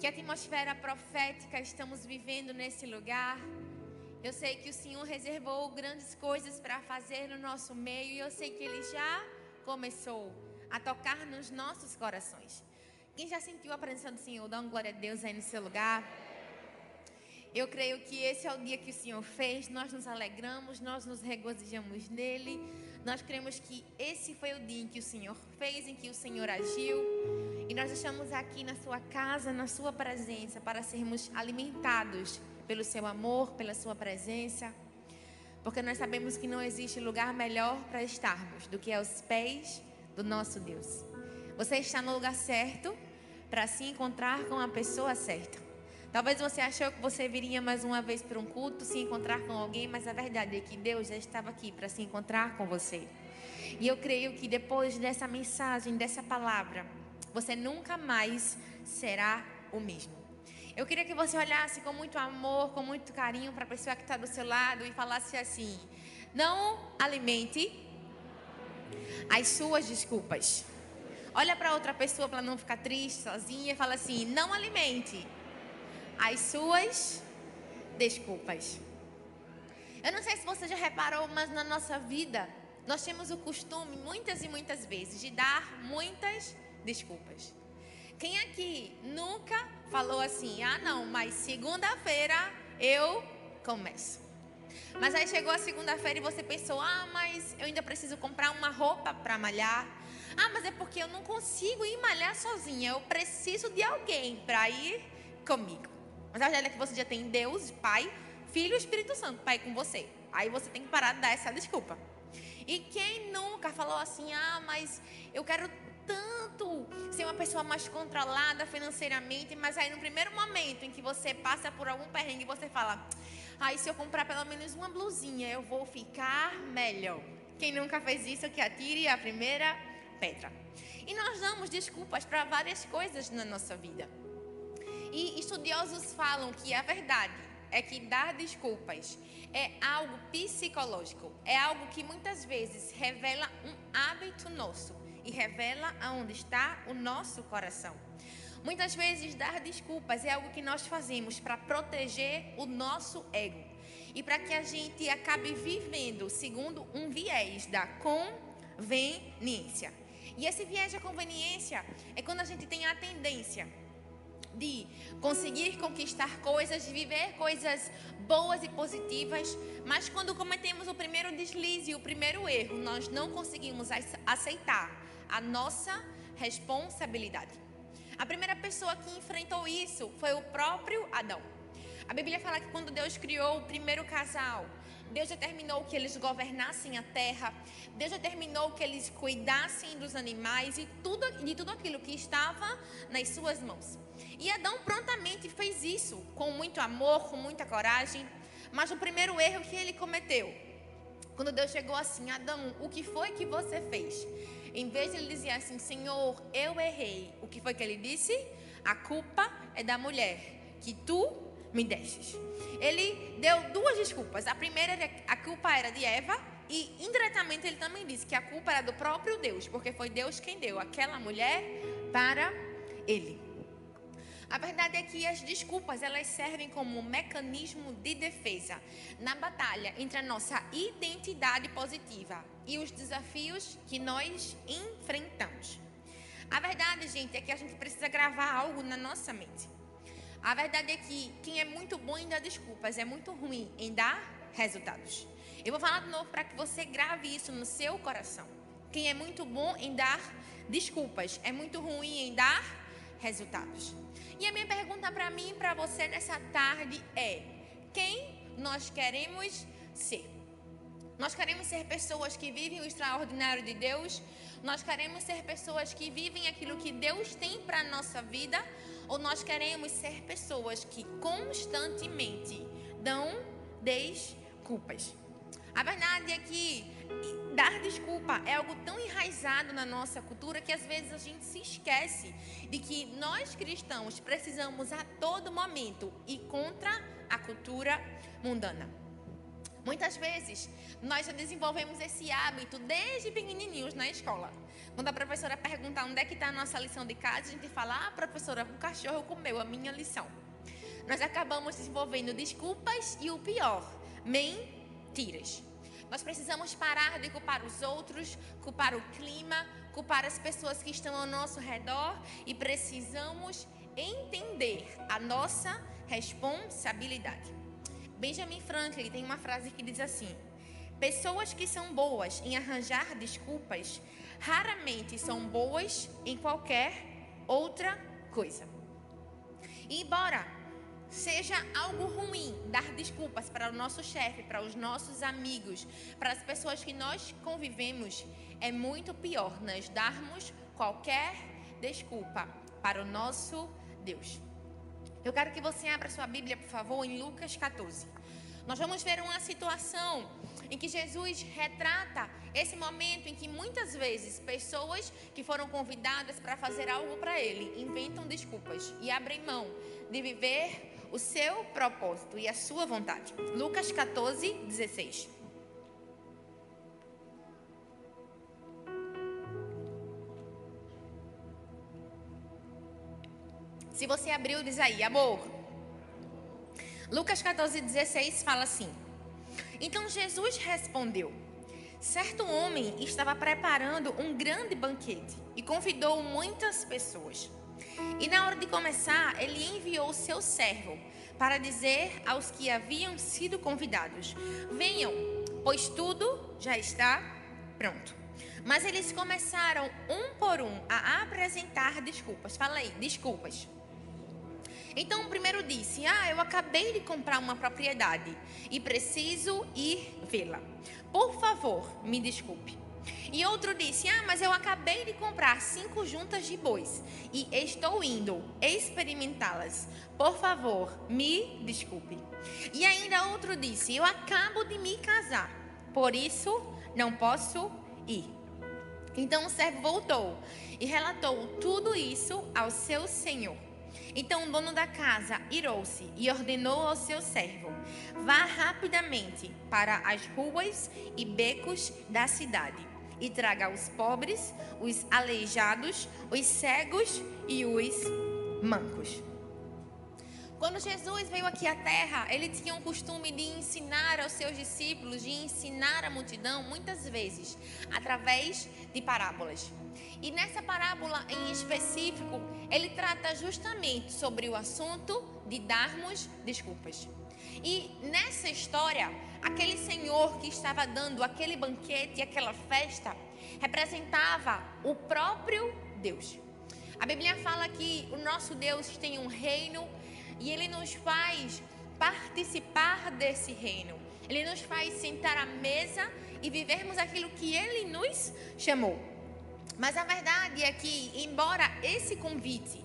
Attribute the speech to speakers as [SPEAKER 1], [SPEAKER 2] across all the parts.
[SPEAKER 1] Que atmosfera profética estamos vivendo nesse lugar. Eu sei que o Senhor reservou grandes coisas para fazer no nosso meio e eu sei que Ele já começou a tocar nos nossos corações. Quem já sentiu a presença do Senhor, dá uma glória a Deus aí no seu lugar. Eu creio que esse é o dia que o Senhor fez, nós nos alegramos, nós nos regozijamos nele. Nós cremos que esse foi o dia em que o Senhor fez, em que o Senhor agiu. E nós estamos aqui na sua casa, na sua presença, para sermos alimentados pelo seu amor, pela sua presença. Porque nós sabemos que não existe lugar melhor para estarmos do que aos pés do nosso Deus. Você está no lugar certo para se encontrar com a pessoa certa. Talvez você achou que você viria mais uma vez para um culto, se encontrar com alguém, mas a verdade é que Deus já estava aqui para se encontrar com você. E eu creio que depois dessa mensagem, dessa palavra, você nunca mais será o mesmo. Eu queria que você olhasse com muito amor, com muito carinho para a pessoa que está do seu lado e falasse assim: não alimente as suas desculpas. Olha para outra pessoa para não ficar triste, sozinha, e fala assim: não alimente as suas desculpas. Eu não sei se você já reparou, mas na nossa vida nós temos o costume, muitas e muitas vezes, de dar muitas desculpas. Quem aqui nunca falou assim: ah, não, mas segunda-feira eu começo. Mas aí chegou a segunda-feira e você pensou: ah, mas eu ainda preciso comprar uma roupa para malhar. Ah, mas é porque eu não consigo ir malhar sozinha. Eu preciso de alguém para ir comigo. Mas a verdade é que você já tem Deus, Pai, Filho e Espírito Santo Pai com você. Aí você tem que parar de dar essa desculpa. E quem nunca falou assim, ah, mas eu quero tanto ser uma pessoa mais controlada financeiramente, mas aí no primeiro momento em que você passa por algum perrengue, você fala, aí ah, se eu comprar pelo menos uma blusinha, eu vou ficar melhor. Quem nunca fez isso, que atire a primeira pedra. E nós damos desculpas para várias coisas na nossa vida. E estudiosos falam que a verdade é que dar desculpas é algo psicológico, é algo que muitas vezes revela um hábito nosso e revela aonde está o nosso coração. Muitas vezes dar desculpas é algo que nós fazemos para proteger o nosso ego e para que a gente acabe vivendo segundo um viés da conveniência. E esse viés da conveniência é quando a gente tem a tendência de conseguir conquistar coisas, de viver coisas boas e positivas, mas quando cometemos o primeiro deslize, o primeiro erro, nós não conseguimos aceitar a nossa responsabilidade. A primeira pessoa que enfrentou isso foi o próprio Adão. A Bíblia fala que quando Deus criou o primeiro casal, Deus determinou que eles governassem a terra. Deus determinou que eles cuidassem dos animais e tudo, de tudo aquilo que estava nas suas mãos. E Adão prontamente fez isso, com muito amor, com muita coragem. Mas o primeiro erro que ele cometeu, quando Deus chegou assim, Adão, o que foi que você fez? Em vez de ele dizer assim, Senhor, eu errei, o que foi que ele disse? A culpa é da mulher que tu me destes. Ele deu duas desculpas. A primeira, a culpa era de Eva, e indiretamente ele também disse que a culpa era do próprio Deus, porque foi Deus quem deu aquela mulher para ele. A verdade é que as desculpas elas servem como um mecanismo de defesa na batalha entre a nossa identidade positiva e os desafios que nós enfrentamos. A verdade, gente, é que a gente precisa gravar algo na nossa mente. A verdade é que quem é muito bom em dar desculpas é muito ruim em dar resultados. Eu vou falar de novo para que você grave isso no seu coração. Quem é muito bom em dar desculpas é muito ruim em dar resultados. E a minha pergunta para mim e para você nessa tarde é: quem nós queremos ser? Nós queremos ser pessoas que vivem o extraordinário de Deus? Nós queremos ser pessoas que vivem aquilo que Deus tem para nossa vida? Ou nós queremos ser pessoas que constantemente dão desculpas? A verdade é que dar desculpa é algo tão enraizado na nossa cultura que às vezes a gente se esquece de que nós cristãos precisamos a todo momento ir contra a cultura mundana. Muitas vezes nós já desenvolvemos esse hábito desde pequenininhos na escola. Quando a professora pergunta onde é que está a nossa lição de casa, a gente fala: Ah, professora, o cachorro comeu a minha lição. Nós acabamos desenvolvendo desculpas e o pior, mentiras. Nós precisamos parar de culpar os outros, culpar o clima, culpar as pessoas que estão ao nosso redor e precisamos entender a nossa responsabilidade. Benjamin Franklin tem uma frase que diz assim: Pessoas que são boas em arranjar desculpas raramente são boas em qualquer outra coisa. E embora seja algo ruim dar desculpas para o nosso chefe, para os nossos amigos, para as pessoas que nós convivemos, é muito pior nós darmos qualquer desculpa para o nosso Deus. Eu quero que você abra sua Bíblia, por favor, em Lucas 14. Nós vamos ver uma situação em que Jesus retrata esse momento em que muitas vezes pessoas que foram convidadas para fazer algo para ele inventam desculpas e abrem mão de viver o seu propósito e a sua vontade. Lucas 14, 16. Se você abriu, diz aí, amor. Lucas 14, 16 fala assim: Então Jesus respondeu: Certo homem estava preparando um grande banquete e convidou muitas pessoas. E na hora de começar, ele enviou seu servo para dizer aos que haviam sido convidados: Venham, pois tudo já está pronto. Mas eles começaram um por um a apresentar desculpas. Fala aí, desculpas. Então o primeiro disse: Ah, eu acabei de comprar uma propriedade e preciso ir vê-la. Por favor, me desculpe. E outro disse: Ah, mas eu acabei de comprar cinco juntas de bois e estou indo experimentá-las. Por favor, me desculpe. E ainda outro disse: Eu acabo de me casar, por isso não posso ir. Então o servo voltou e relatou tudo isso ao seu senhor. Então o dono da casa irou-se e ordenou ao seu servo: Vá rapidamente para as ruas e becos da cidade e traga os pobres, os aleijados, os cegos e os mancos. Quando Jesus veio aqui à terra, ele tinha o costume de ensinar aos seus discípulos, de ensinar a multidão, muitas vezes, através de parábolas. E nessa parábola em específico, ele trata justamente sobre o assunto de darmos desculpas. E nessa história, aquele senhor que estava dando aquele banquete, aquela festa, representava o próprio Deus. A Bíblia fala que o nosso Deus tem um reino e ele nos faz participar desse reino. Ele nos faz sentar à mesa e vivermos aquilo que ele nos chamou. Mas a verdade é que, embora esse convite,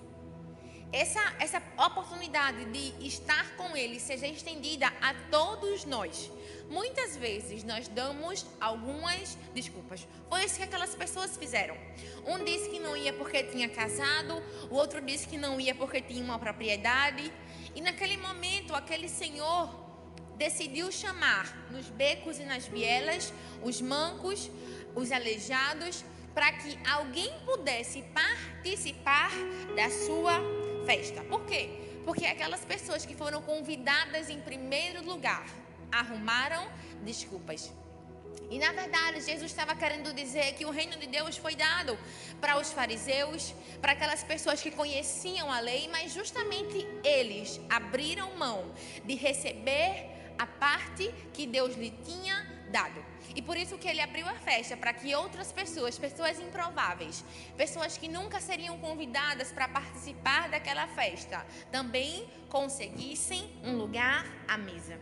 [SPEAKER 1] essa, essa oportunidade de estar com ele seja estendida a todos nós, muitas vezes nós damos algumas desculpas. Foi isso que aquelas pessoas fizeram. Um disse que não ia porque tinha casado, o outro disse que não ia porque tinha uma propriedade. E naquele momento, aquele senhor decidiu chamar nos becos e nas vielas os mancos, os aleijados, para que alguém pudesse participar da sua festa. Por quê? Porque aquelas pessoas que foram convidadas em primeiro lugar arrumaram desculpas. E na verdade, Jesus estava querendo dizer que o reino de Deus foi dado para os fariseus, para aquelas pessoas que conheciam a lei, mas justamente eles abriram mão de receber a parte que Deus lhe tinha E por isso que ele abriu a festa para que outras pessoas, pessoas improváveis, pessoas que nunca seriam convidadas para participar daquela festa, também conseguissem um lugar à mesa.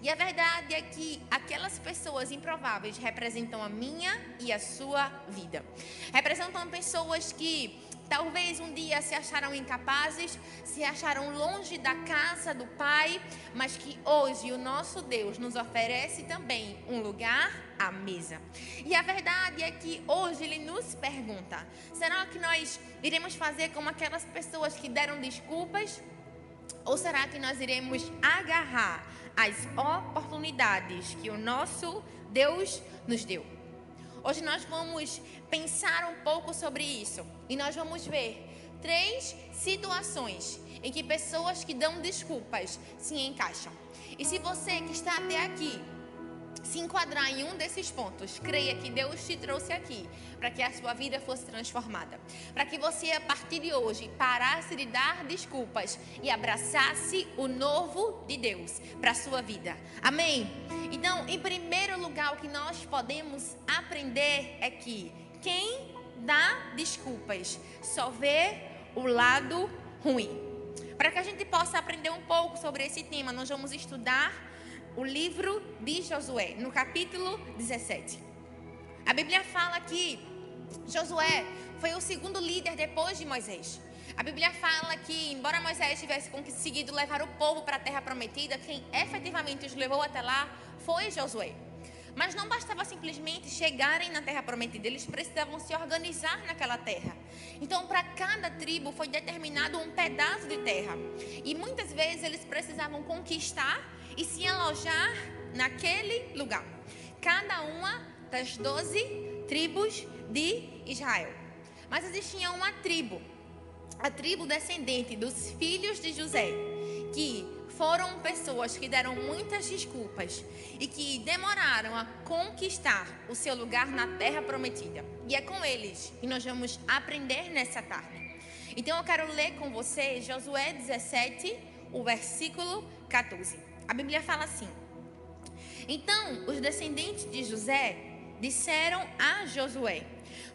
[SPEAKER 1] E a verdade é que aquelas pessoas improváveis representam a minha e a sua vida. Representam pessoas que Talvez um dia se acharam incapazes, se acharam longe da casa do Pai, mas que hoje o nosso Deus nos oferece também um lugar à mesa. E a verdade é que hoje Ele nos pergunta: será que nós iremos fazer como aquelas pessoas que deram desculpas? Ou será que nós iremos agarrar as oportunidades que o nosso Deus nos deu? Hoje nós vamos pensar um pouco sobre isso e nós vamos ver três situações em que pessoas que dão desculpas se encaixam. E se você que está até aqui se enquadrar em um desses pontos, creia que Deus te trouxe aqui para que a sua vida fosse transformada. Para que você, a partir de hoje, parasse de dar desculpas e abraçasse o novo de Deus para a sua vida. Amém? Então, em primeiro lugar, o que nós podemos aprender é que quem dá desculpas só vê o lado ruim. Para que a gente possa aprender um pouco sobre esse tema, nós vamos estudar o livro de Josué, no capítulo 17. A Bíblia fala que Josué foi o segundo líder depois de Moisés. A Bíblia fala que, embora Moisés tivesse conseguido levar o povo para a terra prometida, quem efetivamente os levou até lá foi Josué. Mas não bastava simplesmente chegarem na terra prometida, eles precisavam se organizar naquela terra. Então, para cada tribo foi determinado um pedaço de terra. E muitas vezes eles precisavam conquistar e se alojar naquele lugar. Cada uma das doze tribos de Israel. Mas existia uma tribo, a tribo descendente dos filhos de José, que foram pessoas que deram muitas desculpas e que demoraram a conquistar o seu lugar na terra prometida. E é com eles que nós vamos aprender nessa tarde. Então eu quero ler com você Josué 17, o versículo 14. A Bíblia fala assim: Então os descendentes de José disseram a Josué: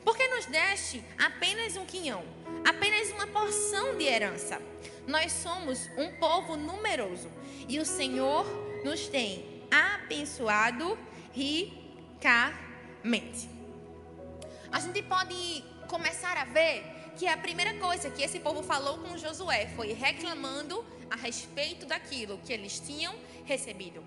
[SPEAKER 1] Por que nos deste apenas um quinhão, apenas uma porção de herança? Nós somos um povo numeroso e o Senhor nos tem abençoado ricamente. A gente pode começar a ver que a primeira coisa que esse povo falou com Josué foi reclamando a respeito daquilo que eles tinham recebido.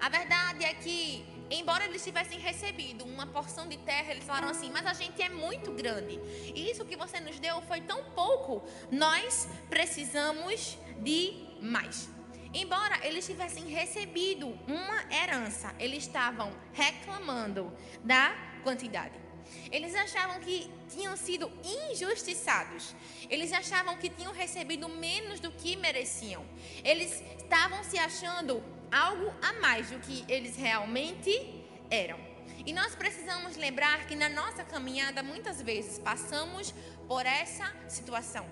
[SPEAKER 1] A verdade é que, embora eles tivessem recebido uma porção de terra, eles falaram assim: Mas a gente é muito grande. E isso que você nos deu foi tão pouco. Nós precisamos de mais. Embora eles tivessem recebido uma herança, eles estavam reclamando da quantidade. Eles achavam que tinham sido injustiçados. Eles achavam que tinham recebido menos do que mereciam. Eles estavam se achando algo a mais do que eles realmente eram. E nós precisamos lembrar que na nossa caminhada muitas vezes passamos por essa situação.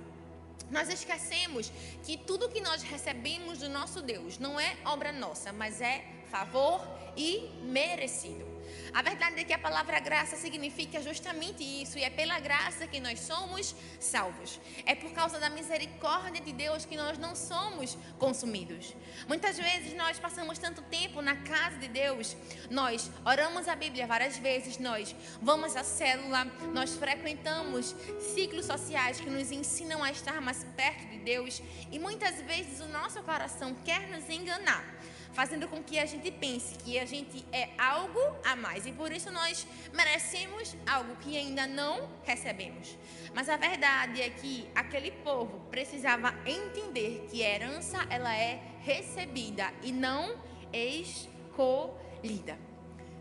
[SPEAKER 1] Nós esquecemos que tudo que nós recebemos do nosso Deus não é obra nossa, mas é favor e merecido. A verdade é que a palavra graça significa justamente isso, e é pela graça que nós somos salvos. É por causa da misericórdia de Deus que nós não somos consumidos. Muitas vezes nós passamos tanto tempo na casa de Deus, nós oramos a Bíblia várias vezes, nós vamos à célula, nós frequentamos ciclos sociais que nos ensinam a estar mais perto de Deus, e muitas vezes o nosso coração quer nos enganar fazendo com que a gente pense que a gente é algo a mais e por isso nós merecemos algo que ainda não recebemos. Mas a verdade é que aquele povo precisava entender que a herança ela é recebida e não escolhida.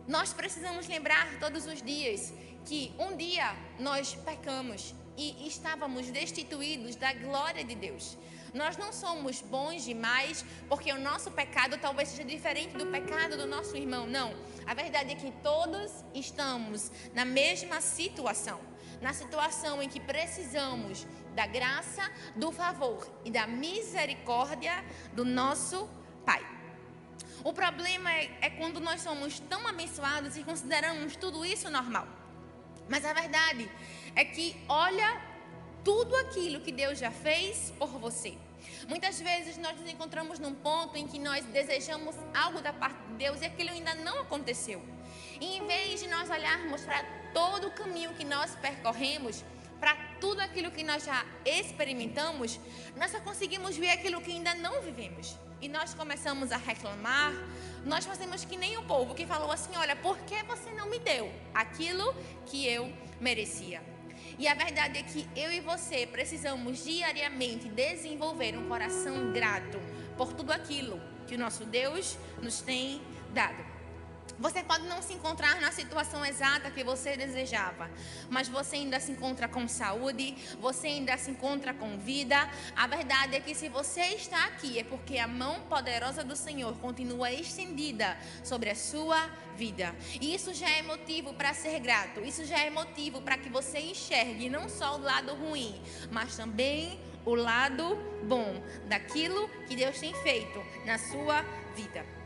[SPEAKER 1] Nós precisamos lembrar todos os dias que um dia nós pecamos e estávamos destituídos da glória de Deus. Nós não somos bons demais porque o nosso pecado talvez seja diferente do pecado do nosso irmão. Não. A verdade é que todos estamos na mesma situação na situação em que precisamos da graça, do favor e da misericórdia do nosso Pai. O problema é, é, quando nós somos tão abençoados e consideramos tudo isso normal. Mas a verdade é que olha tudo aquilo que Deus já fez por você. Muitas vezes nós nos encontramos num ponto em que nós desejamos algo da parte de Deus e aquilo ainda não aconteceu. E em vez de nós olharmos para todo o caminho que nós percorremos, para tudo aquilo que nós já experimentamos, nós só conseguimos ver aquilo que ainda não vivemos. E nós começamos a reclamar, nós fazemos que nem o povo que falou assim: Olha, por que você não me deu aquilo que eu merecia? E a verdade é que eu e você precisamos diariamente desenvolver um coração grato por tudo aquilo que o nosso Deus nos tem dado. Você pode não se encontrar na situação exata que você desejava, mas você ainda se encontra com saúde, você ainda se encontra com vida. A verdade é que se você está aqui é porque a mão poderosa do Senhor continua estendida sobre a sua vida. E isso já é motivo para ser grato. Isso já é motivo para que você enxergue não só o lado ruim, mas também o lado bom daquilo que Deus tem feito na sua vida.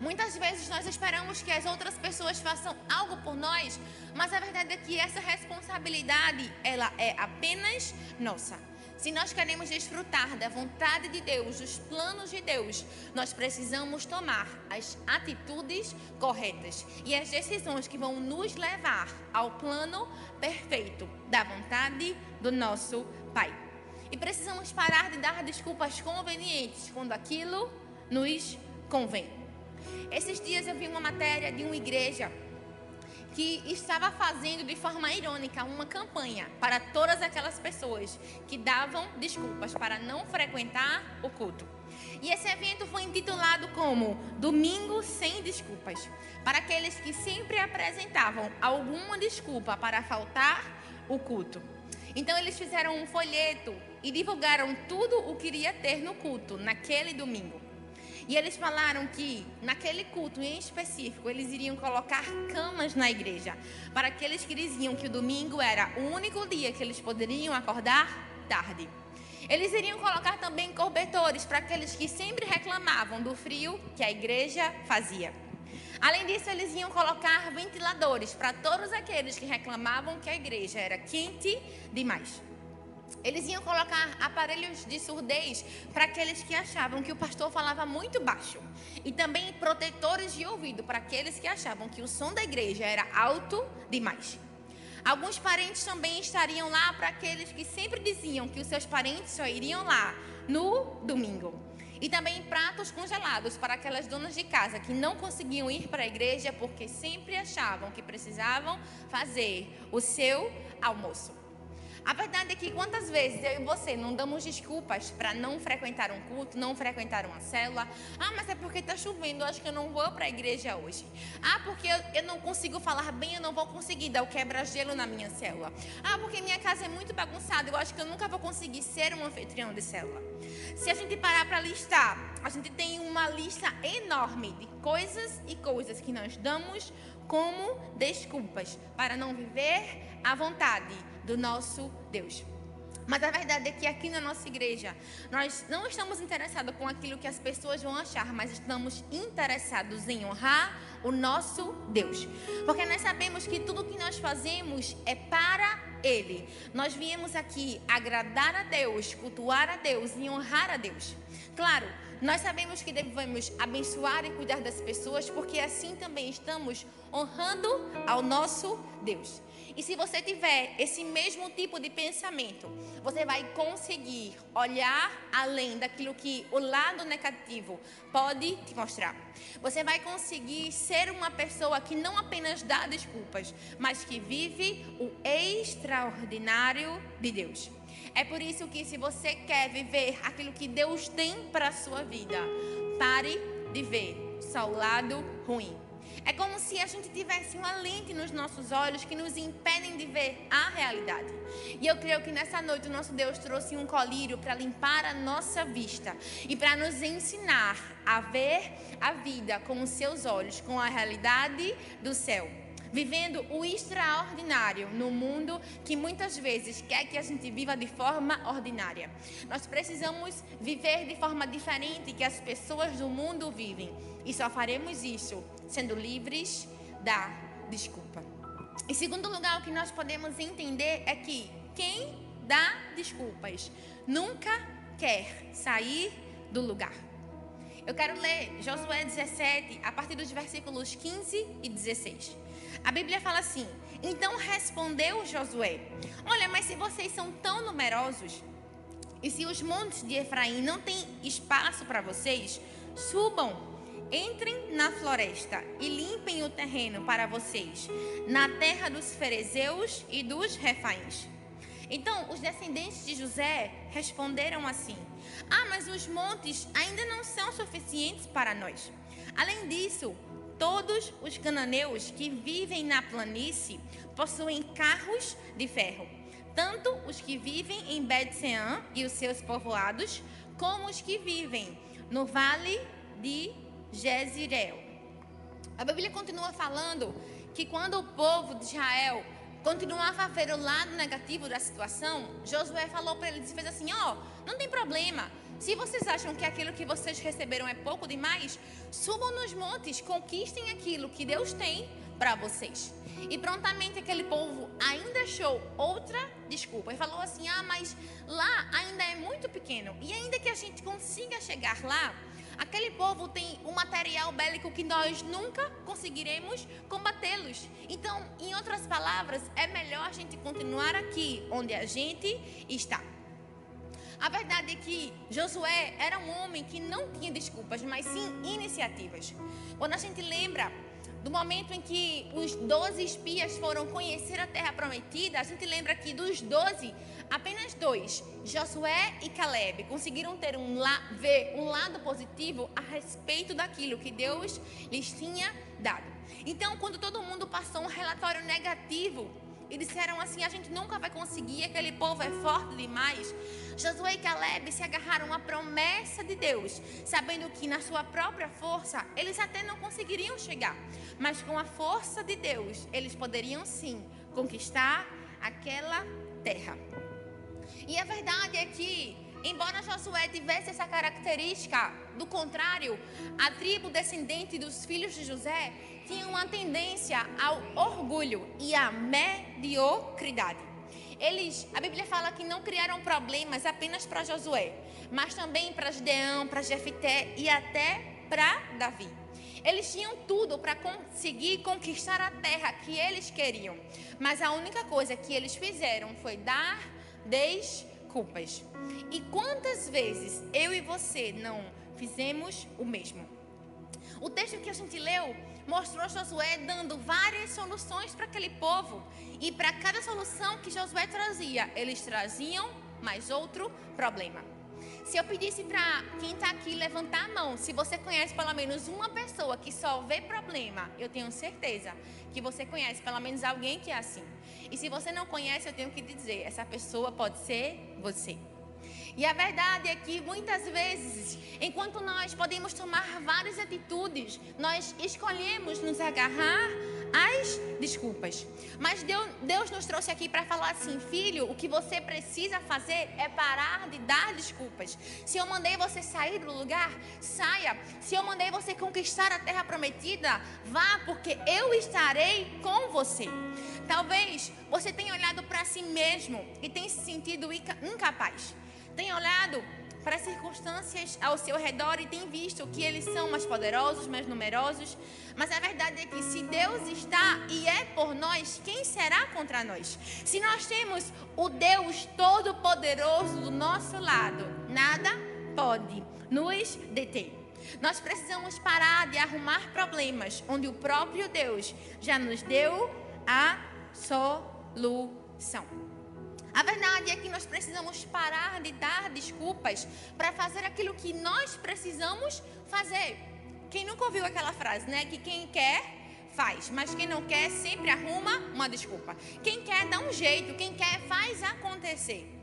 [SPEAKER 1] Muitas vezes nós esperamos que as outras pessoas façam algo por nós, mas a verdade é que essa responsabilidade, ela é apenas nossa. Se nós queremos desfrutar da vontade de Deus, dos planos de Deus, nós precisamos tomar as atitudes corretas e as decisões que vão nos levar ao plano perfeito da vontade do nosso Pai. E precisamos parar de dar desculpas convenientes quando aquilo nos convém. Esses dias eu vi uma matéria de uma igreja que estava fazendo de forma irônica uma campanha para todas aquelas pessoas que davam desculpas para não frequentar o culto. E esse evento foi intitulado como Domingo Sem Desculpas para aqueles que sempre apresentavam alguma desculpa para faltar o culto. Então eles fizeram um folheto e divulgaram tudo o que iria ter no culto naquele domingo. E eles falaram que naquele culto em específico eles iriam colocar camas na igreja para aqueles que diziam que o domingo era o único dia que eles poderiam acordar tarde. Eles iriam colocar também cobertores para aqueles que sempre reclamavam do frio que a igreja fazia. Além disso, eles iam colocar ventiladores para todos aqueles que reclamavam que a igreja era quente demais. Eles iam colocar aparelhos de surdez para aqueles que achavam que o pastor falava muito baixo. E também protetores de ouvido para aqueles que achavam que o som da igreja era alto demais. Alguns parentes também estariam lá para aqueles que sempre diziam que os seus parentes só iriam lá no domingo. E também pratos congelados para aquelas donas de casa que não conseguiam ir para a igreja porque sempre achavam que precisavam fazer o seu almoço. A verdade é que quantas vezes eu e você não damos desculpas para não frequentar um culto, não frequentar uma célula. Ah, mas é porque está chovendo, eu acho que eu não vou para a igreja hoje. Ah, porque eu, eu, não consigo falar bem, eu não vou conseguir dar o quebra-gelo na minha célula. Ah, porque minha casa é muito bagunçada, eu acho que eu nunca vou conseguir ser um anfitrião de célula. Se a gente parar para listar, a gente tem uma lista enorme de coisas e coisas que nós damos como desculpas para não viver a vontade do nosso Deus. Mas a verdade é que aqui na nossa igreja, nós não estamos interessados com aquilo que as pessoas vão achar, mas estamos interessados em honrar o nosso Deus. Porque nós sabemos que tudo que nós fazemos é para Ele. Nós viemos aqui agradar a Deus, cultuar a Deus e honrar a Deus. Claro, nós sabemos que devemos abençoar e cuidar das pessoas, porque assim também estamos honrando ao nosso Deus. E se você tiver esse mesmo tipo de pensamento, você vai conseguir olhar além daquilo que o lado negativo pode te mostrar. Você vai conseguir ser uma pessoa que não apenas dá desculpas, mas que vive o extraordinário de Deus. É por isso que se você quer viver aquilo que Deus tem para a sua vida, pare de ver só o lado ruim. É como se a gente tivesse uma lente nos nossos olhos que nos impedem de ver a realidade. E eu creio que nessa noite o nosso Deus trouxe um colírio para limpar a nossa vista e para nos ensinar a ver a vida com os seus olhos, com a realidade do céu vivendo o extraordinário no mundo que muitas vezes quer que a gente viva de forma ordinária. Nós precisamos viver de forma diferente que as pessoas do mundo vivem e só faremos isso sendo livres da desculpa. Em segundo lugar, o que nós podemos entender é que quem dá desculpas nunca quer sair do lugar. Eu quero ler Josué 17, a partir dos versículos 15 e 16. A Bíblia fala assim: Então respondeu Josué: Olha, mas se vocês são tão numerosos, e se os montes de Efraim não têm espaço para vocês, subam entrem na floresta e limpem o terreno para vocês, na terra dos ferezeus e dos refaíns. Então, os descendentes de José responderam assim: Ah, mas os montes ainda não são suficientes para nós. Além disso, todos os cananeus que vivem na planície possuem carros de ferro, tanto os que vivem em Bet-Sean e os seus povoados, como os que vivem no vale de Jezreel. A Bíblia continua falando que quando o povo de Israel continuava a ver o lado negativo da situação, Josué falou para eles e fez assim: ó, oh, não tem problema. Se vocês acham que aquilo que vocês receberam é pouco demais, subam nos montes, conquistem aquilo que Deus tem para vocês. E prontamente aquele povo ainda achou outra desculpa. E falou assim: ah, mas lá ainda é muito pequeno. E ainda que a gente consiga chegar lá, Aquele povo tem um material bélico que nós nunca conseguiremos combatê-los. Então, em outras palavras, é melhor a gente continuar aqui onde a gente está. A verdade é que Josué era um homem que não tinha desculpas, mas sim iniciativas. Quando a gente lembra do momento em que os 12 espias foram conhecer a terra prometida, a gente lembra que dos 12, apenas dois, Josué e Caleb, conseguiram ter um la, ver um lado positivo a respeito daquilo que Deus lhes tinha dado. Então, quando todo mundo passou um relatório negativo e disseram assim: a gente nunca vai conseguir, aquele povo é forte demais. Josué e Caleb se agarraram à promessa de Deus, sabendo que na sua própria força eles até não conseguiriam chegar, mas com a força de Deus eles poderiam sim conquistar aquela terra. E a verdade é que, embora Josué tivesse essa característica, do contrário, a tribo descendente dos filhos de José tinha uma tendência ao orgulho e à mediocridade. Eles, a Bíblia fala que não criaram problemas apenas para Josué, mas também para Gideão, para Jefité e até para Davi. Eles tinham tudo para conseguir conquistar a terra que eles queriam, mas a única coisa que eles fizeram foi dar desculpas. E quantas vezes eu e você não fizemos o mesmo? O texto que a gente leu mostrou Josué dando várias soluções para aquele povo. E para cada solução que Josué trazia, eles traziam mais outro problema. Se eu pedisse para quem está aqui levantar a mão, se você conhece pelo menos uma pessoa que só vê problema, eu tenho certeza que você conhece pelo menos alguém que é assim. E se você não conhece, eu tenho que dizer: essa pessoa pode ser você. E a verdade é que muitas vezes, enquanto nós podemos tomar várias atitudes, nós escolhemos nos agarrar às desculpas. Mas Deus, Deus nos trouxe aqui para falar assim: filho, o que você precisa fazer é parar de dar desculpas. Se eu mandei você sair do lugar, saia. Se eu mandei você conquistar a terra prometida, vá, porque eu estarei com você. Talvez você tenha olhado para si mesmo e tenha se sentido incapaz. Tem olhado para as circunstâncias ao seu redor e tem visto que eles são mais poderosos, mais numerosos. Mas a verdade é que se Deus está e é por nós, quem será contra nós? Se nós temos o Deus Todo-Poderoso do nosso lado, nada pode nos deter. Nós precisamos parar de arrumar problemas onde o próprio Deus já nos deu a solução. A verdade é que nós precisamos parar de dar desculpas para fazer aquilo que nós precisamos fazer. Quem nunca ouviu aquela frase, né? Que quem quer, faz, mas quem não quer sempre arruma uma desculpa. Quem quer dá um jeito, quem quer faz acontecer.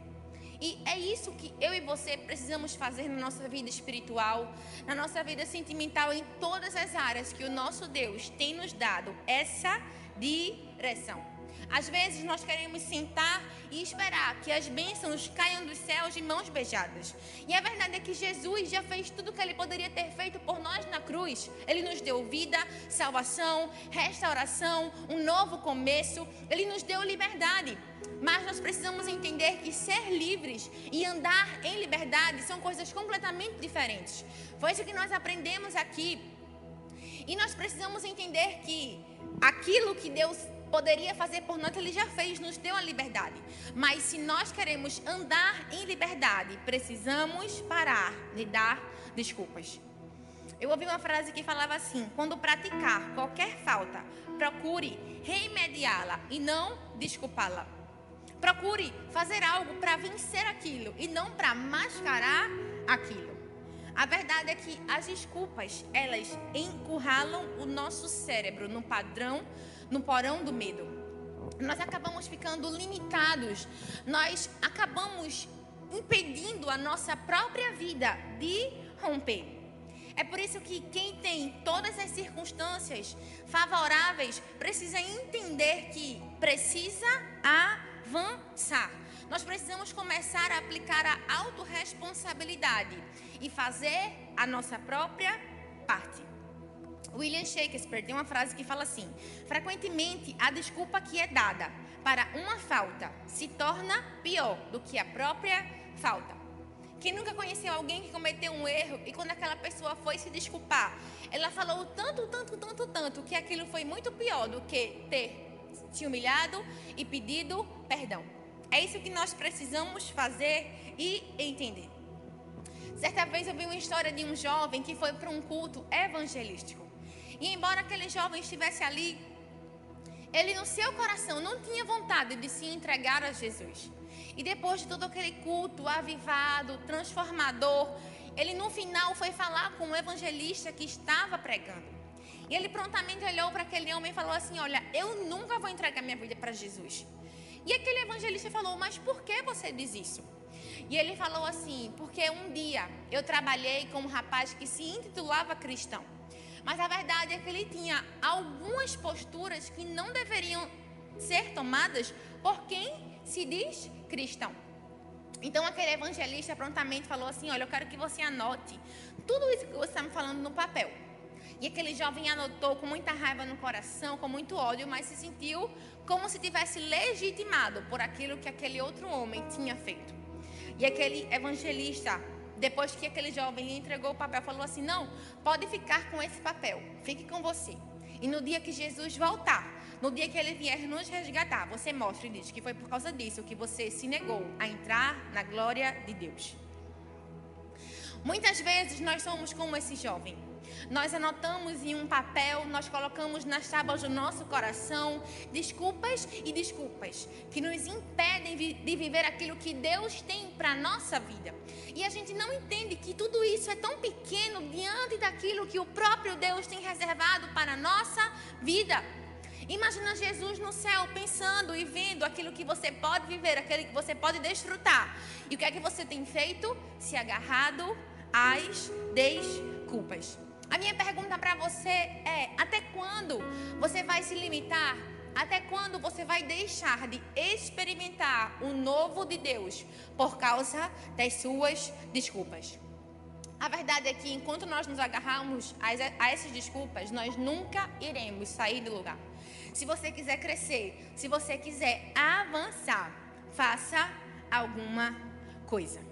[SPEAKER 1] E é isso que eu e você precisamos fazer na nossa vida espiritual, na nossa vida sentimental, em todas as áreas que o nosso Deus tem nos dado essa direção. Às vezes nós queremos sentar e esperar que as bênçãos caiam dos céus de mãos beijadas. E a verdade é que Jesus já fez tudo o que ele poderia ter feito por nós na cruz. Ele nos deu vida, salvação, restauração, um novo começo. Ele nos deu liberdade. Mas nós precisamos entender que ser livres e andar em liberdade são coisas completamente diferentes. Foi isso que nós aprendemos aqui. E nós precisamos entender que aquilo que Deus poderia fazer por nós, Ele já fez, nos deu a liberdade. Mas se nós queremos andar em liberdade, precisamos parar de dar desculpas. Eu ouvi uma frase que falava assim: quando praticar qualquer falta, procure remediá-la e não desculpá-la. Procure fazer algo para vencer aquilo e não para mascarar aquilo. A verdade é que as desculpas, elas encurralam o nosso cérebro no padrão, no porão do medo. Nós acabamos ficando limitados, nós acabamos impedindo a nossa própria vida de romper. É por isso que quem tem todas as circunstâncias favoráveis precisa entender que precisa avançar. Nós precisamos começar a aplicar a autorresponsabilidade e fazer a nossa própria parte. William Shakespeare tem uma frase que fala assim: frequentemente a desculpa que é dada para uma falta se torna pior do que a própria falta. Quem nunca conheceu alguém que cometeu um erro e quando aquela pessoa foi se desculpar, ela falou tanto, tanto, tanto, tanto que aquilo foi muito pior do que ter te humilhado e pedido perdão. É isso que nós precisamos fazer e entender. Certa vez eu vi uma história de um jovem que foi para um culto evangelístico. E embora aquele jovem estivesse ali, ele no seu coração não tinha vontade de se entregar a Jesus. E depois de todo aquele culto avivado, transformador, ele no final foi falar com o evangelista que estava pregando. E ele prontamente olhou para aquele homem e falou assim: Olha, eu nunca vou entregar minha vida para Jesus. E aquele evangelista falou: Mas por que você diz isso? E ele falou assim: Porque um dia eu trabalhei com um rapaz que se intitulava cristão. Mas a verdade é que ele tinha algumas posturas que não deveriam ser tomadas por quem se diz cristão. Então aquele evangelista prontamente falou assim: Olha, eu quero que você anote tudo isso que você está me falando no papel. E aquele jovem anotou com muita raiva no coração, com muito ódio, mas se sentiu como se tivesse legitimado por aquilo que aquele outro homem tinha feito. E aquele evangelista, depois que aquele jovem lhe entregou o papel, falou assim: Não, pode ficar com esse papel, fique com você. E no dia que Jesus voltar, no dia que ele vier nos resgatar, você mostra e diz que foi por causa disso que você se negou a entrar na glória de Deus. Muitas vezes nós somos como esse jovem. Nós anotamos em um papel, nós colocamos nas tábuas do nosso coração desculpas e desculpas que nos impedem de viver aquilo que Deus tem para nossa vida. E a gente não entende que tudo isso é tão pequeno diante daquilo que o próprio Deus tem reservado para a nossa vida. Imagina Jesus no céu pensando e vendo aquilo que você pode viver, aquilo que você pode desfrutar. E o que é que você tem feito? Se agarrado às desculpas. A minha pergunta para você é: até quando você vai se limitar? Até quando você vai deixar de experimentar o novo de Deus por causa das suas desculpas? A verdade é que enquanto nós nos agarrarmos a essas desculpas, nós nunca iremos sair do lugar. Se você quiser crescer, se você quiser avançar, faça alguma coisa.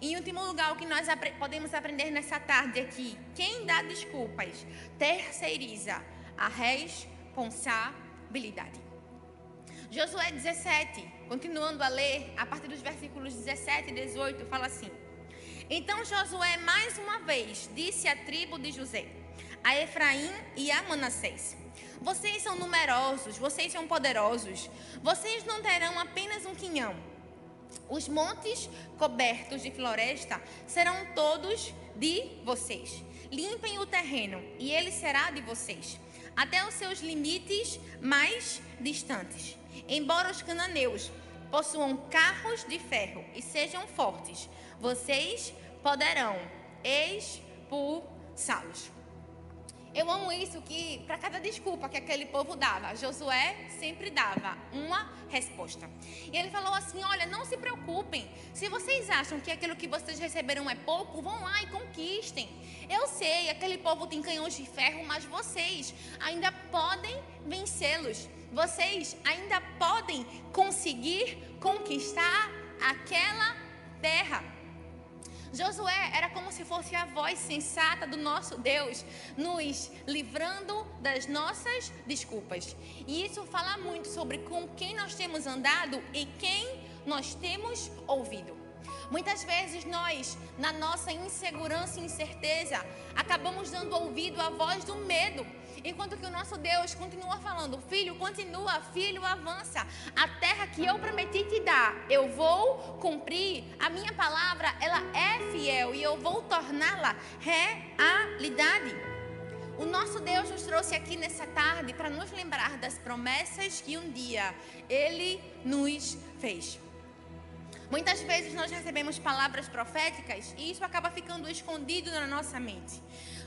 [SPEAKER 1] Em último lugar, o que nós podemos aprender nessa tarde aqui: quem dá desculpas? Terceiriza. A responsabilidade. Josué 17, continuando a ler, a partir dos versículos 17 e 18, fala assim: Então Josué mais uma vez disse à tribo de José, a Efraim e a Manassés: Vocês são numerosos, vocês são poderosos, vocês não terão apenas um quinhão os montes cobertos de floresta serão todos de vocês. Limpem o terreno e ele será de vocês, até os seus limites mais distantes. Embora os cananeus possuam carros de ferro e sejam fortes, vocês poderão expulsá-los. Eu amo isso que para cada desculpa que aquele povo dava, Josué sempre dava uma resposta. E ele falou assim: "Olha, não se preocupem. Se vocês acham que aquilo que vocês receberam é pouco, vão lá e conquistem. Eu sei, aquele povo tem canhões de ferro, mas vocês ainda podem vencê-los. Vocês ainda podem conseguir conquistar aquela terra." Josué era como se fosse a voz sensata do nosso Deus, nos livrando das nossas desculpas. E isso fala muito sobre com quem nós temos andado e quem nós temos ouvido. Muitas vezes nós, na nossa insegurança e incerteza, acabamos dando ouvido à voz do medo. Enquanto que o nosso Deus continua falando: Filho, continua, filho, avança. A terra que eu prometi te dar, eu vou cumprir. A minha palavra, ela é fiel e eu vou torná-la realidade. O nosso Deus nos trouxe aqui nessa tarde para nos lembrar das promessas que um dia Ele nos fez. Muitas vezes nós recebemos palavras proféticas e isso acaba ficando escondido na nossa mente.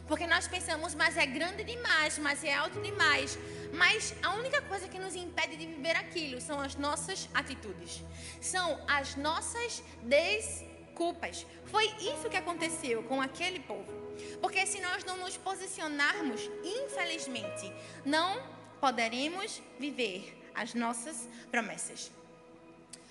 [SPEAKER 1] Porque nós pensamos, mas é grande demais, mas é alto demais. Mas a única coisa que nos impede de viver aquilo são as nossas atitudes, são as nossas desculpas. Foi isso que aconteceu com aquele povo. Porque se nós não nos posicionarmos, infelizmente, não poderemos viver as nossas promessas.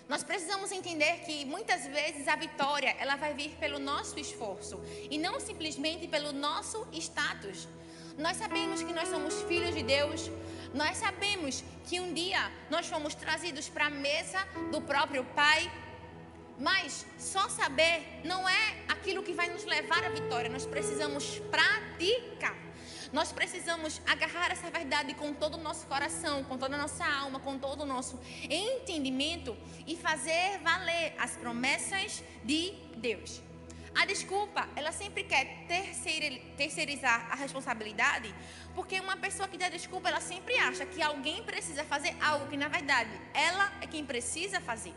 [SPEAKER 1] Nós precisamos entender que muitas vezes a vitória ela vai vir pelo nosso esforço e não simplesmente pelo nosso status. Nós sabemos que nós somos filhos de Deus. Nós sabemos que um dia nós fomos trazidos para a mesa do próprio Pai. Mas só saber não é aquilo que vai nos levar à vitória. Nós precisamos praticar. Nós precisamos agarrar essa verdade com todo o nosso coração, com toda a nossa alma, com todo o nosso entendimento e fazer valer as promessas de Deus. A desculpa, ela sempre quer terceirizar a responsabilidade, porque uma pessoa que dá desculpa, ela sempre acha que alguém precisa fazer algo que na verdade ela é quem precisa fazer.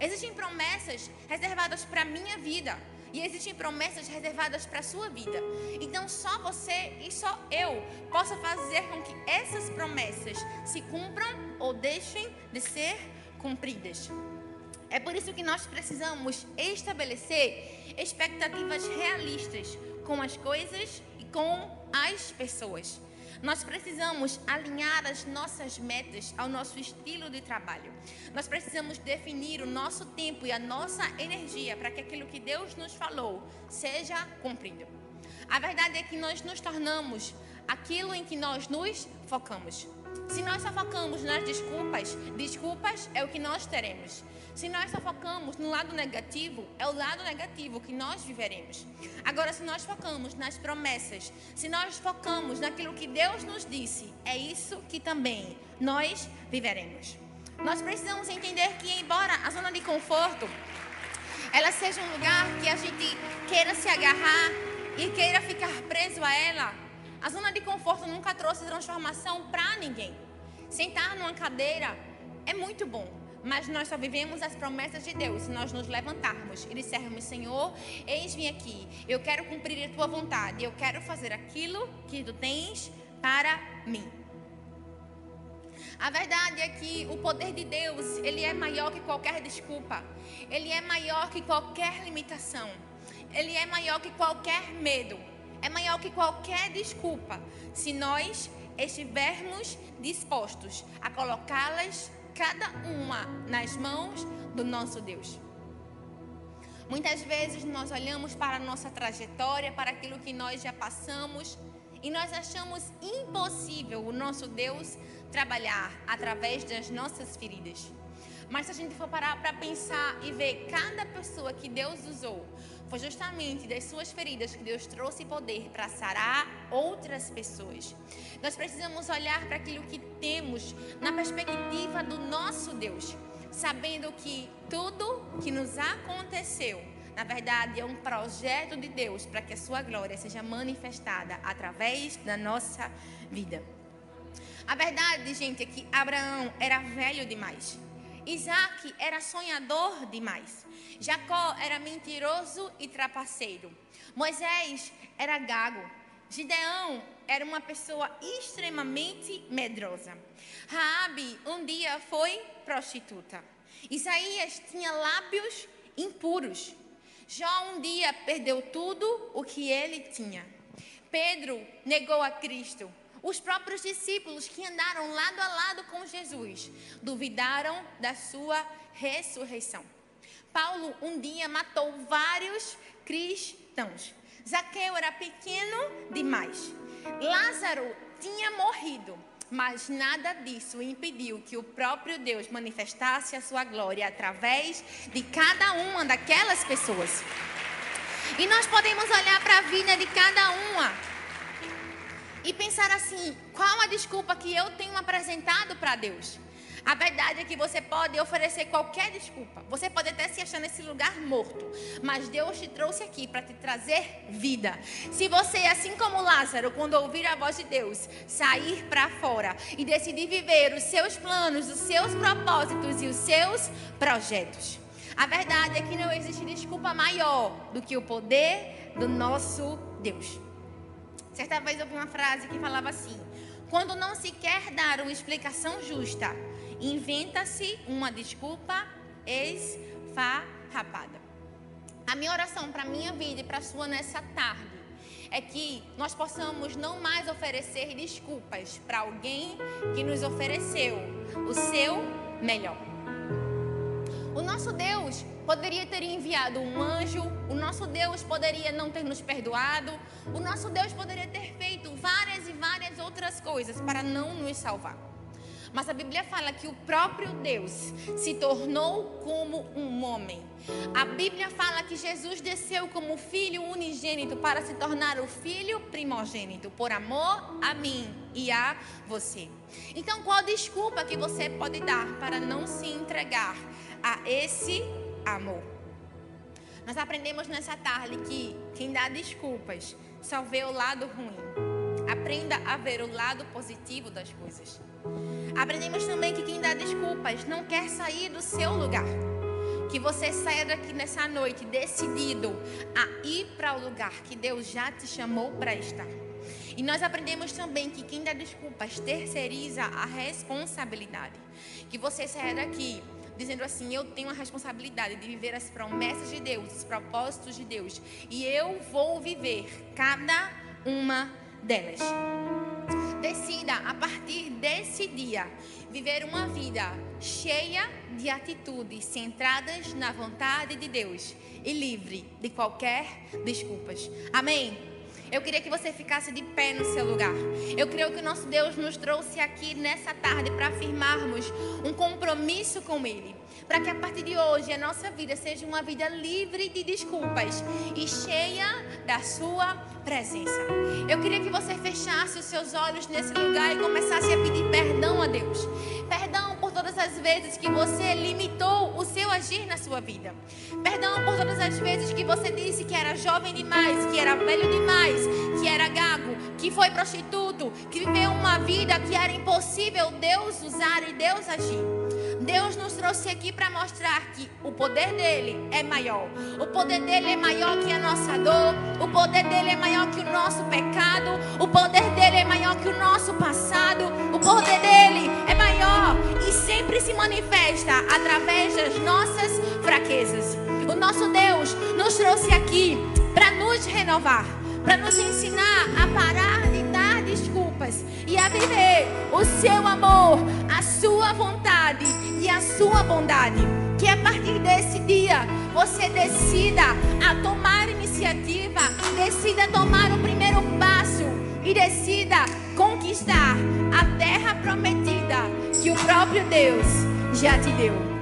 [SPEAKER 1] Existem promessas reservadas para a minha vida e existem promessas reservadas para a sua vida. Então só você e só eu possa fazer com que essas promessas se cumpram ou deixem de ser cumpridas. É por isso que nós precisamos estabelecer expectativas realistas com as coisas e com as pessoas. Nós precisamos alinhar as nossas metas ao nosso estilo de trabalho. Nós precisamos definir o nosso tempo e a nossa energia para que aquilo que Deus nos falou seja cumprido. A verdade é que nós nos tornamos aquilo em que nós nos focamos. Se nós só focamos nas desculpas, desculpas é o que nós teremos. Se nós só focamos no lado negativo, é o lado negativo que nós viveremos. Agora, se nós focamos nas promessas, se nós focamos naquilo que Deus nos disse, é isso que também nós viveremos. Nós precisamos entender que, embora a zona de conforto ela seja um lugar que a gente queira se agarrar e queira ficar preso a ela, a zona de conforto nunca trouxe transformação para ninguém. Sentar numa cadeira é muito bom, mas nós só vivemos as promessas de Deus se nós nos levantarmos e dissermos: Senhor, eis-me aqui, eu quero cumprir a tua vontade, eu quero fazer aquilo que tu tens para mim. A verdade é que o poder de Deus, ele é maior que qualquer desculpa. Ele é maior que qualquer limitação. Ele é maior que qualquer medo. É maior que qualquer desculpa. Se nós estivermos dispostos a colocá-las cada uma nas mãos do nosso Deus. Muitas vezes nós olhamos para a nossa trajetória, para aquilo que nós já passamos, e nós achamos impossível o nosso Deus trabalhar através das nossas feridas. Mas se a gente for parar para pensar e ver cada pessoa que Deus usou foi justamente das suas feridas que Deus trouxe poder para sarar outras pessoas. Nós precisamos olhar para aquilo que temos na perspectiva do nosso Deus, sabendo que tudo que nos aconteceu, na verdade, é um projeto de Deus para que a sua glória seja manifestada através da nossa vida. A verdade, gente, é que Abraão era velho demais. Isaac era sonhador demais. Jacó era mentiroso e trapaceiro. Moisés era gago. Gideão era uma pessoa extremamente medrosa. Raabe um dia foi prostituta. Isaías tinha lábios impuros. Jó um dia perdeu tudo o que ele tinha. Pedro negou a Cristo. Os próprios discípulos que andaram lado a lado com Jesus duvidaram da sua ressurreição. Paulo um dia matou vários cristãos. Zaqueu era pequeno demais. Lázaro tinha morrido. Mas nada disso impediu que o próprio Deus manifestasse a sua glória através de cada uma daquelas pessoas. E nós podemos olhar para a vida de cada uma e pensar assim: qual a desculpa que eu tenho apresentado para Deus? A verdade é que você pode oferecer qualquer desculpa. Você pode até se achar nesse lugar morto. Mas Deus te trouxe aqui para te trazer vida. Se você, assim como Lázaro, quando ouvir a voz de Deus, sair para fora e decidir viver os seus planos, os seus propósitos e os seus projetos. A verdade é que não existe desculpa maior do que o poder do nosso Deus. Certa vez eu vi uma frase que falava assim: quando não se quer dar uma explicação justa, inventa-se uma desculpa esfarrapada. A minha oração para minha vida e para a sua nessa tarde é que nós possamos não mais oferecer desculpas para alguém que nos ofereceu o seu melhor. O nosso Deus poderia ter enviado um anjo, o nosso Deus poderia não ter nos perdoado, o nosso Deus poderia ter feito várias e várias outras coisas para não nos salvar. Mas a Bíblia fala que o próprio Deus se tornou como um homem. A Bíblia fala que Jesus desceu como filho unigênito para se tornar o filho primogênito, por amor a mim e a você. Então, qual desculpa que você pode dar para não se entregar a esse amor? Nós aprendemos nessa tarde que quem dá desculpas só vê o lado ruim. Aprenda a ver o lado positivo das coisas. Aprendemos também que quem dá desculpas não quer sair do seu lugar. Que você saia daqui nessa noite decidido a ir para o lugar que Deus já te chamou para estar. E nós aprendemos também que quem dá desculpas terceiriza a responsabilidade. Que você saia daqui dizendo assim: Eu tenho a responsabilidade de viver as promessas de Deus, os propósitos de Deus, e eu vou viver cada uma delas. Decida a partir desse dia viver uma vida cheia de atitudes centradas na vontade de Deus e livre de qualquer desculpas. Amém. Eu queria que você ficasse de pé no seu lugar. Eu creio que o nosso Deus nos trouxe aqui nessa tarde para afirmarmos um compromisso com Ele para que a partir de hoje a nossa vida seja uma vida livre de desculpas e cheia da Sua presença. Eu queria que você fechasse os seus olhos nesse lugar e começasse a pedir perdão a Deus. Perdão todas as vezes que você limitou o seu agir na sua vida. Perdão por todas as vezes que você disse que era jovem demais, que era velho demais, que era gago, que foi prostituto, que viveu uma vida que era impossível Deus usar e Deus agir. Deus nos trouxe aqui para mostrar que o poder dele é maior. O poder dele é maior que a nossa dor. O poder dele é maior que o nosso pecado. O poder dele é maior que o nosso passado. O poder dele é maior e sempre se manifesta através das nossas fraquezas. O nosso Deus nos trouxe aqui para nos renovar, para nos ensinar a parar de e a viver o seu amor, a sua vontade e a sua bondade. Que a partir desse dia você decida a tomar iniciativa, decida tomar o primeiro passo e decida conquistar a terra prometida que o próprio Deus já te deu.